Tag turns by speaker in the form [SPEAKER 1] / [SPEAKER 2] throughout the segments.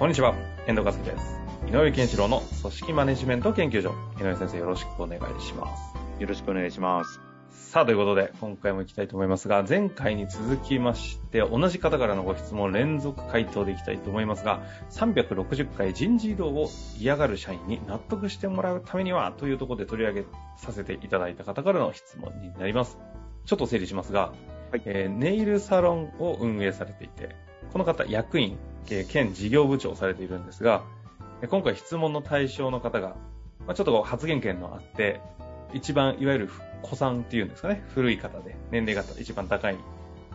[SPEAKER 1] こんにちは、遠藤和樹です。井上健一郎の組織マネジメント研究所。井上先生よろしくお願いします。
[SPEAKER 2] よろしくお願いします。
[SPEAKER 1] さあ、ということで、今回も行きたいと思いますが、前回に続きまして、同じ方からのご質問連続回答でいきたいと思いますが、360回人事異動を嫌がる社員に納得してもらうためには、というところで取り上げさせていただいた方からの質問になります。ちょっと整理しますが、
[SPEAKER 2] はい
[SPEAKER 1] えーネイルサロンを運営されていて、この方、役員、えー兼事業部長をされているんですが、今回質問の対象の方が、まあ、ちょっと発言権のあって、一番いわゆる古参っていうんですかね、古い方で、年齢が一番高い、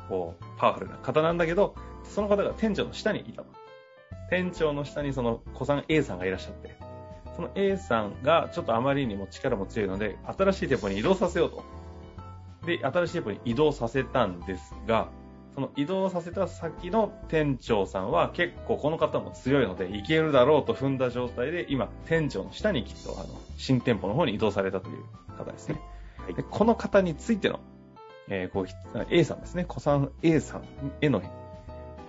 [SPEAKER 1] こう、パワフルな方なんだけど、その方が店長の下にいたと。店長の下にその古参 A さんがいらっしゃって、その A さんがちょっとあまりにも力も強いので、新しい店舗に移動させようと。で、新しい店舗に移動させたんですが、その移動させた先の店長さんは結構この方も強いのでいけるだろうと踏んだ状態で今店長の下にきっとあの新店舗の方に移動されたという方ですね。
[SPEAKER 2] はい
[SPEAKER 1] でこの方についての、えーこうひ A さんですね。子さん A さんへの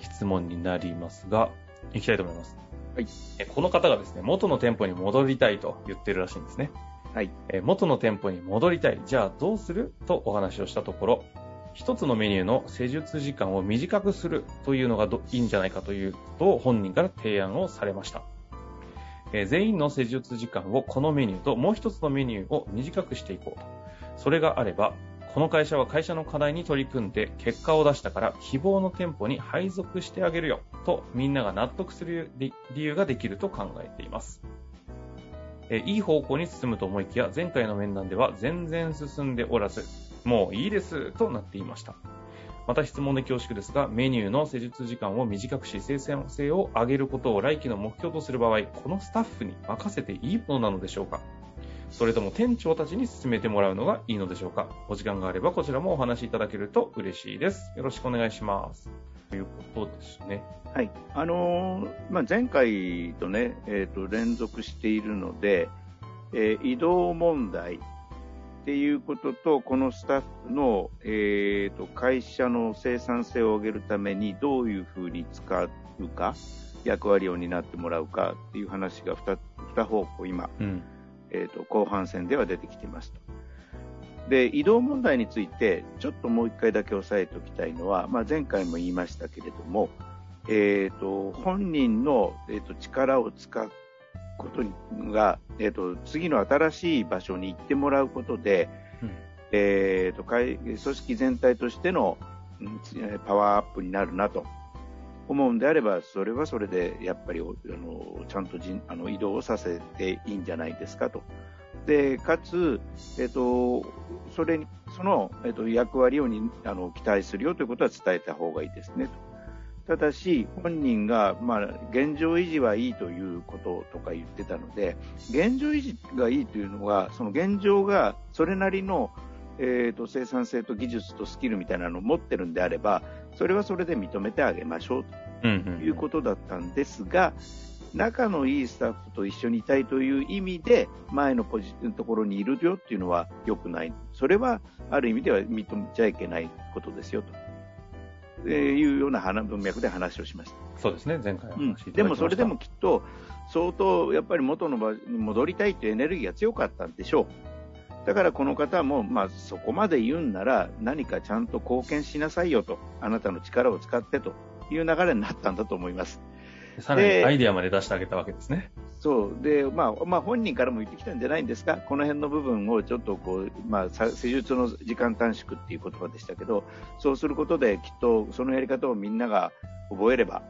[SPEAKER 1] 質問になりますが、いきたいと思います。
[SPEAKER 2] はい。
[SPEAKER 1] えーこの方がですね、元の店舗に戻りたいと言ってるらしいんですね。
[SPEAKER 2] はい。
[SPEAKER 1] えー元の店舗に戻りたい。じゃあどうするとお話をしたところ、一つのメニューの施術時間を短くするというのがいいんじゃないかということを本人から提案をされました。えー全員の施術時間をこのメニューともう一つのメニューを短くしていこうと。それがあれば、この会社は会社の課題に取り組んで結果を出したから希望の店舗に配属してあげるよとみんなが納得する理由ができると考えています。えいい方向に進むと思いきや、前回の面談では全然進んでおらず、もういいですとなっていました。また質問で恐縮ですが、メニューの施術時間を短くし、生産性を上げることを来期の目標とする場合、このスタッフに任せていいものなのでしょうか？それとも店長たちに進めてもらうのがいいのでしょうか？お時間があればこちらもお話しいただけると嬉しいです。よろしくお願いします。ということですね。
[SPEAKER 2] はい。あのーまあ、前回とね、えっ、と、連続しているので、えー移動問題っていうことと、このスタッフの、えっ、と、会社の生産性を上げるためにどういうふうに使うか、役割を担ってもらうかっていう話が2、二方向今、
[SPEAKER 1] うん。
[SPEAKER 2] えー、と後半戦では出てきていますと。で移動問題についてちょっともう一回だけ押さえておきたいのは、まあ、前回も言いましたけれども、えー、と本人の、えー、と力を使うことが、えー、と次の新しい場所に行ってもらうことで、
[SPEAKER 1] うん
[SPEAKER 2] えー、と会組織全体としてのパワーアップになるなと思うんであれば、それはそれでやっぱりおあのちゃんと人あの移動をさせていいんじゃないですかと。でかつ、えっと、それにその、えっと、役割をにあの期待するよということは伝えた方がいいですねと。ただし、本人が、まあ、現状維持はいいということとか言ってたので、現状維持がいいというのは、その現状がそれなりの、えー、と生産性と技術とスキルみたいなのを持ってるんであれば、それはそれで認めてあげましょう
[SPEAKER 1] うん
[SPEAKER 2] ということだったんですが、仲のいいスタッフと一緒にいたいという意味で、前のポジのところにいるよっていうのは良くない。それは、ある意味では認めちゃいけないことですよと。えーいうような話文脈で話をしました。
[SPEAKER 1] そうですね。前回お
[SPEAKER 2] うんでもそれでもきっと相当やっぱり元の場に戻りたいというエネルギーが強かったんでしょう。だからこの方も、まあ、そこまで言うんなら何かちゃんと貢献しなさいよと、あなたの力を使ってという流れになったんだと思います。
[SPEAKER 1] さらにアイディアまで出してあげたわけですね。
[SPEAKER 2] そうで、まあまあ、本人からも言ってきたんじゃないんですか、この辺の部分をちょっとこう、まあ、さ施術の時間短縮っていう言葉でしたけど、そうすることできっとそのやり方をみんなが覚えれば、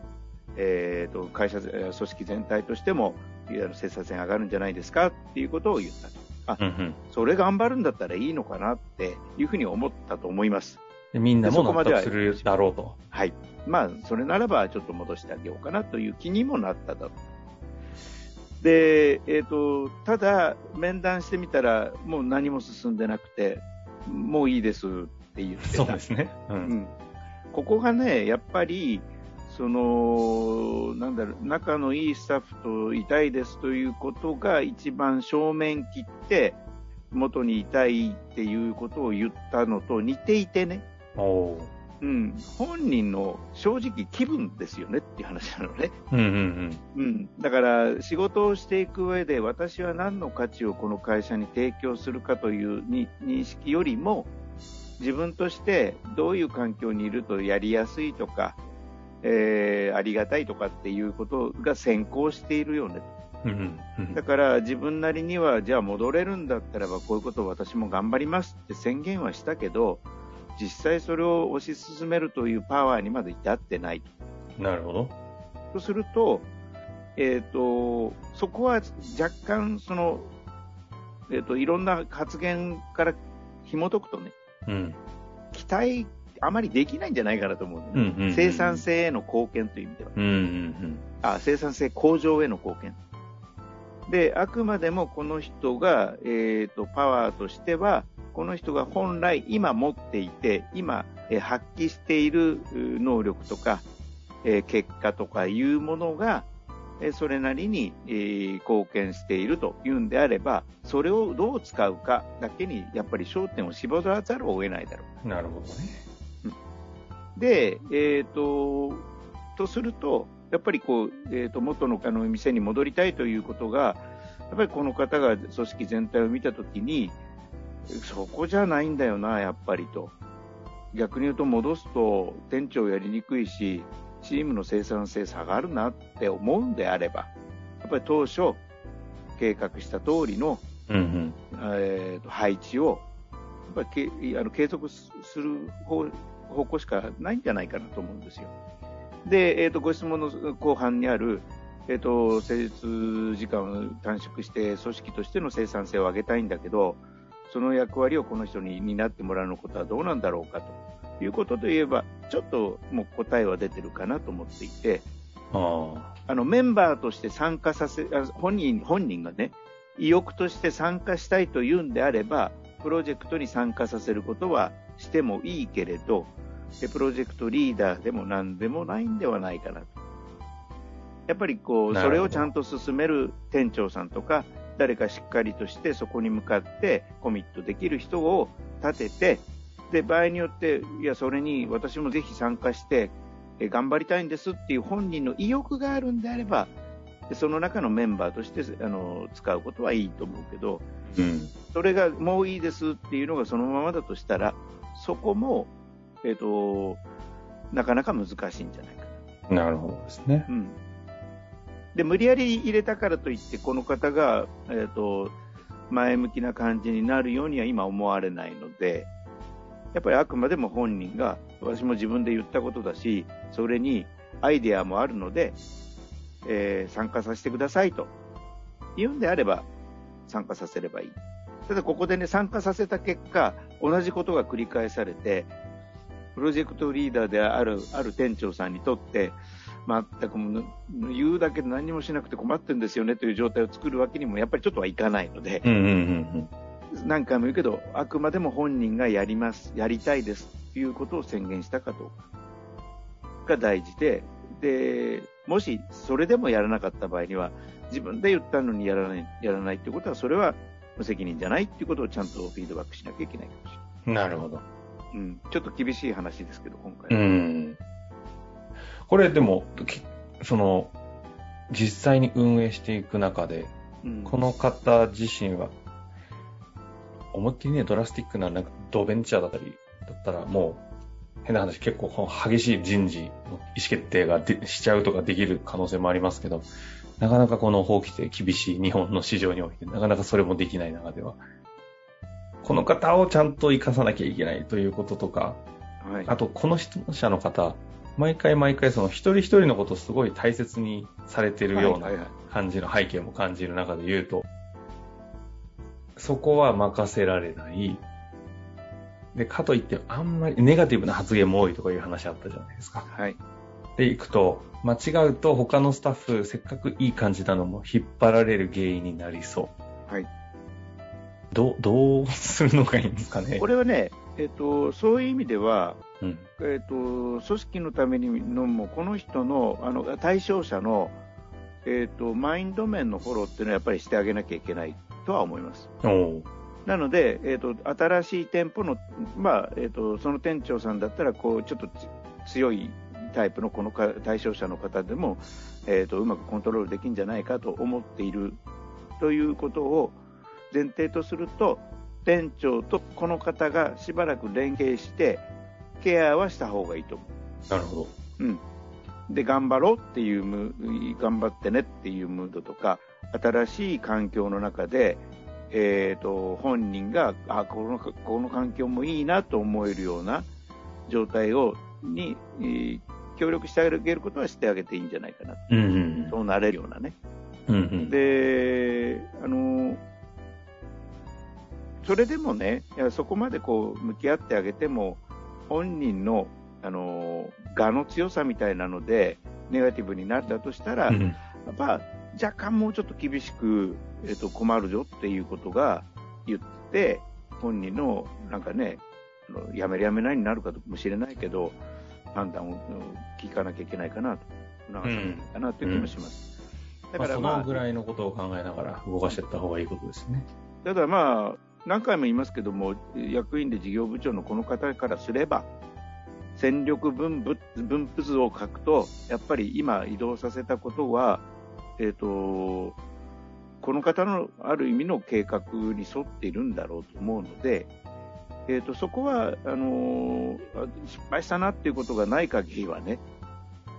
[SPEAKER 2] えー、と会社、えー組織全体としてもいわゆる生産性上がるんじゃないですかっていうことを言ったと。あ
[SPEAKER 1] うんうん。
[SPEAKER 2] それ頑張るんだったらいいのかなっていうふうに思ったと思います。
[SPEAKER 1] でみんなも納得するだろうと。
[SPEAKER 2] はい。まあ、それならばちょっと戻してあげようかなという気にもなっただ。で、えっ、と、ただ、面談してみたら、もう何も進んでなくて、もういいですって言ってた。
[SPEAKER 1] そうですね。う。
[SPEAKER 2] うんん。ここがね、やっぱり、その、なんだろう、仲のいいスタッフといたいですということが一番正面切って、元にいたいっていうことを言ったのと似ていてね、
[SPEAKER 1] おー
[SPEAKER 2] うん、本人の正直気分ですよねっていう話なのね。
[SPEAKER 1] うんうん
[SPEAKER 2] うん。だから仕事をしていく上で私は何の価値をこの会社に提供するかというに認識よりも自分としてどういう環境にいるとやりやすいとか、えーありがたいとかっていうことが先行しているよね。
[SPEAKER 1] うん。うんうん
[SPEAKER 2] だから自分なりにはじゃあ戻れるんだったらばこういうことを私も頑張りますって宣言はしたけど実際それを推し進めるというパワーにまで至ってない。
[SPEAKER 1] なるほど。
[SPEAKER 2] とすると,、えー、とそこは若干その、えー、といろんな発言から紐解くとね
[SPEAKER 1] うん。
[SPEAKER 2] 期待あまりできないんじゃないかなと思うね、
[SPEAKER 1] うんうんうん
[SPEAKER 2] 生産性への貢献という意味では。
[SPEAKER 1] うんうん。
[SPEAKER 2] あ生産性向上への貢献。であくまでもこの人が、えー、とパワーとしてはこの人が本来今持っていて今、えー発揮しているう能力とか、えー結果とかいうものが、えーそれなりに、えー貢献しているというんであればそれをどう使うかだけにやっぱり焦点を絞らざるを得ないだろう
[SPEAKER 1] うん。なるほどね。
[SPEAKER 2] で、えー、と、とすると、やっぱりこう、えー、と元のあの店に戻りたいということが、やっぱりこの方が組織全体を見たときに、そこじゃないんだよな、やっぱりと。逆に言うと戻すと店長やりにくいし、チームの生産性下がるなって思うんであれば、やっぱり当初計画した通りの
[SPEAKER 1] うんうん。
[SPEAKER 2] えーと配置をやっぱりけあの継続すする方方向しかないんじゃないかなと思うんですよ。で、えー、とご質問の後半にある、えー、と施術時間を短縮して組織としての生産性を上げたいんだけどその役割をこの人に担ってもらうのことはどうなんだろうかということといえばちょっともう答えは出てるかなと思っていて
[SPEAKER 1] ああ。
[SPEAKER 2] あのメンバーとして参加させあ本人本人がね意欲として参加したいというんであればプロジェクトに参加させることはしてもいいけれどでプロジェクトリーダーでも何でもないんではないかなとやっぱりこうそれをちゃんと進める店長さんとか誰かしっかりとしてそこに向かってコミットできる人を立ててで場合によっていやそれに私もぜひ参加してえ頑張りたいんですっていう本人の意欲があるんであればでその中のメンバーとしてあの使うことはいいと思うけど
[SPEAKER 1] うん。
[SPEAKER 2] それがもういいですっていうのがそのままだとしたらそこも、えっとなかなか難しいんじゃないかな。
[SPEAKER 1] なるほどですね。
[SPEAKER 2] うん、で無理やり入れたからといってこの方が、えっと前向きな感じになるようには今思われないのでやっぱりあくまでも本人が私も自分で言ったことだしそれにアイデアもあるので、えー参加させてくださいと言うんであれば参加させればいい。ただここでね、参加させた結果、同じことが繰り返されて、プロジェクトリーダーである、ある店長さんにとって、全く言うだけで何もしなくて困ってるんですよねという状態を作るわけにもやっぱりちょっとはいかないので、
[SPEAKER 1] うんうんうん
[SPEAKER 2] 何回も言うけど、あくまでも本人がやります、やりたいですということを宣言したかどうかが大事で、で、もしそれでもやらなかった場合には、自分で言ったのにやらない、やらないということは、それは無責任じゃないっていうことをちゃんとフィードバックしなきゃいけないかもしれない。
[SPEAKER 1] うん。なるほど。
[SPEAKER 2] うん、ちょっと厳しい話ですけど、今
[SPEAKER 1] う
[SPEAKER 2] 回は。
[SPEAKER 1] ん。これでも、きその、実際に運営していく中で、
[SPEAKER 2] うん
[SPEAKER 1] この方自身は、思いっきりね、ドラスティックな、なんか、ドベンチャーだったり、だったら、もう、変な話、結構、この激しい人事の意思決定がでしちゃうとかできる可能性もありますけど、なかなかこの法規制厳しい日本の市場において、なかなかそれもできない中では、この方をちゃんと活かさなきゃいけないということとか、
[SPEAKER 2] はい。
[SPEAKER 1] あと、この質問者の方、毎回毎回その一人一人のことをすごい大切にされてるような感じの背景も感じる中で言うと、そこは任せられない。で、かといってあんまりネガティブな発言も多いとかいう話あったじゃないですか。
[SPEAKER 2] はい。
[SPEAKER 1] で、行くと、間違うと他のスタッフ、せっかくいい感じなのも引っ張られる原因になりそう。
[SPEAKER 2] はい。
[SPEAKER 1] どう、どうするのがいいんですかね。
[SPEAKER 2] これはね、えっ、と、そういう意味では、
[SPEAKER 1] うん。
[SPEAKER 2] えっ、と、組織のためにのも、この人の、あの、対象者の、えっ、と、マインド面のフォローっていうのはやっぱりしてあげなきゃいけないとは思います。なので、えっ、と、新しい店舗の、まあ、えっ、と、その店長さんだったら、こう、ちょっとつ強いタイプのこのか対象者の方でも、えっ、と、うまくコントロールできるんじゃないかと思っているということを前提とすると、店長とこの方がしばらく連携して、ケアはした方がいいと思う。
[SPEAKER 1] なるほど。
[SPEAKER 2] うん、で頑張ろうっていうム頑張ってねっていうムードとか新しい環境の中で、えー、と本人があこのこの環境もいいなと思えるような状態をに、えー協力してあげることはしてあげていいんじゃないかな
[SPEAKER 1] うんうん
[SPEAKER 2] そうなれるようなね。
[SPEAKER 1] うん。うんうん。
[SPEAKER 2] であのそれでもねいやそこまでこう向き合ってあげても本人のあの我の強さみたいなのでネガティブになったとしたら、や
[SPEAKER 1] うん
[SPEAKER 2] っぱ若干もうちょっと厳しく、えっと困るよっていうことが言って本人のなんかねやめるやめないになるかもしれないけど判断をうん聞かなきゃいけないかなと促さなきゃいけないかなという気もします。だからまあ
[SPEAKER 1] まあ、そのぐらいのことを考えながら動かしていった方がいいことですね。
[SPEAKER 2] ただまあ、何回も言いますけども、役員で事業部長のこの方からすれば、戦力分布分布図を書くと、やっぱり今移動させたことは、えっ、と、この方のある意味の計画に沿っているんだろうと思うので、えっ、と、そこは、あのあ失敗したなっていうことがない限りはね、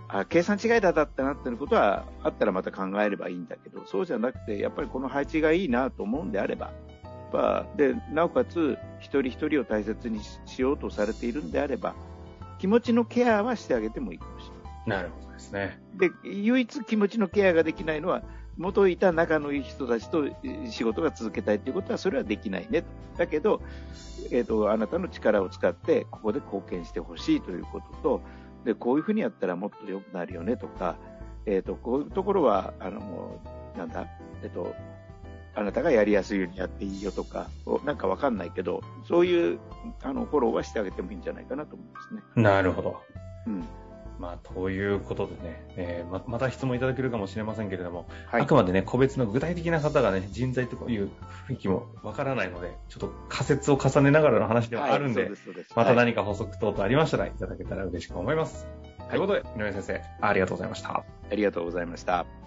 [SPEAKER 2] あ計算違いだったなっていうことはあったらまた考えればいいんだけど、そうじゃなくて、やっぱりこの配置がいいなと思うんであれば、ぱでなおかつ一人一人を大切にししようとされているんであれば、気持ちのケアはしてあげてもいいかもしれない。
[SPEAKER 1] なるほどですね。
[SPEAKER 2] で、唯一気持ちのケアができないのは、元いた仲のいい人たちとえー仕事が続けたいということは、それはできないね。だけど、えっ、と、あなたの力を使って、ここで貢献してほしいということと、で、こういうふうにやったらもっと良くなるよねとか、えっ、と、こういうところは、あの、なんだ、えっ、と、あなたがやりやすいようにやっていいよとか、おなんかわかんないけど、そういう、あの、フォローはしてあげてもいいんじゃないかなと思いますね。
[SPEAKER 1] なるほど。
[SPEAKER 2] うん。
[SPEAKER 1] まあ、ということでね、えーままた質問いただけるかもしれませんけれども、
[SPEAKER 2] はい
[SPEAKER 1] あくまでね、個別の具体的な方がね、人材という雰囲気もわからないので、ちょっと仮説を重ねながらの話ではあるんで、また
[SPEAKER 2] はい
[SPEAKER 1] 何か補足等々ありましたらいただけたら嬉しく思います。ということで、井上先生、ありがとうございました。
[SPEAKER 2] ありがとうございました。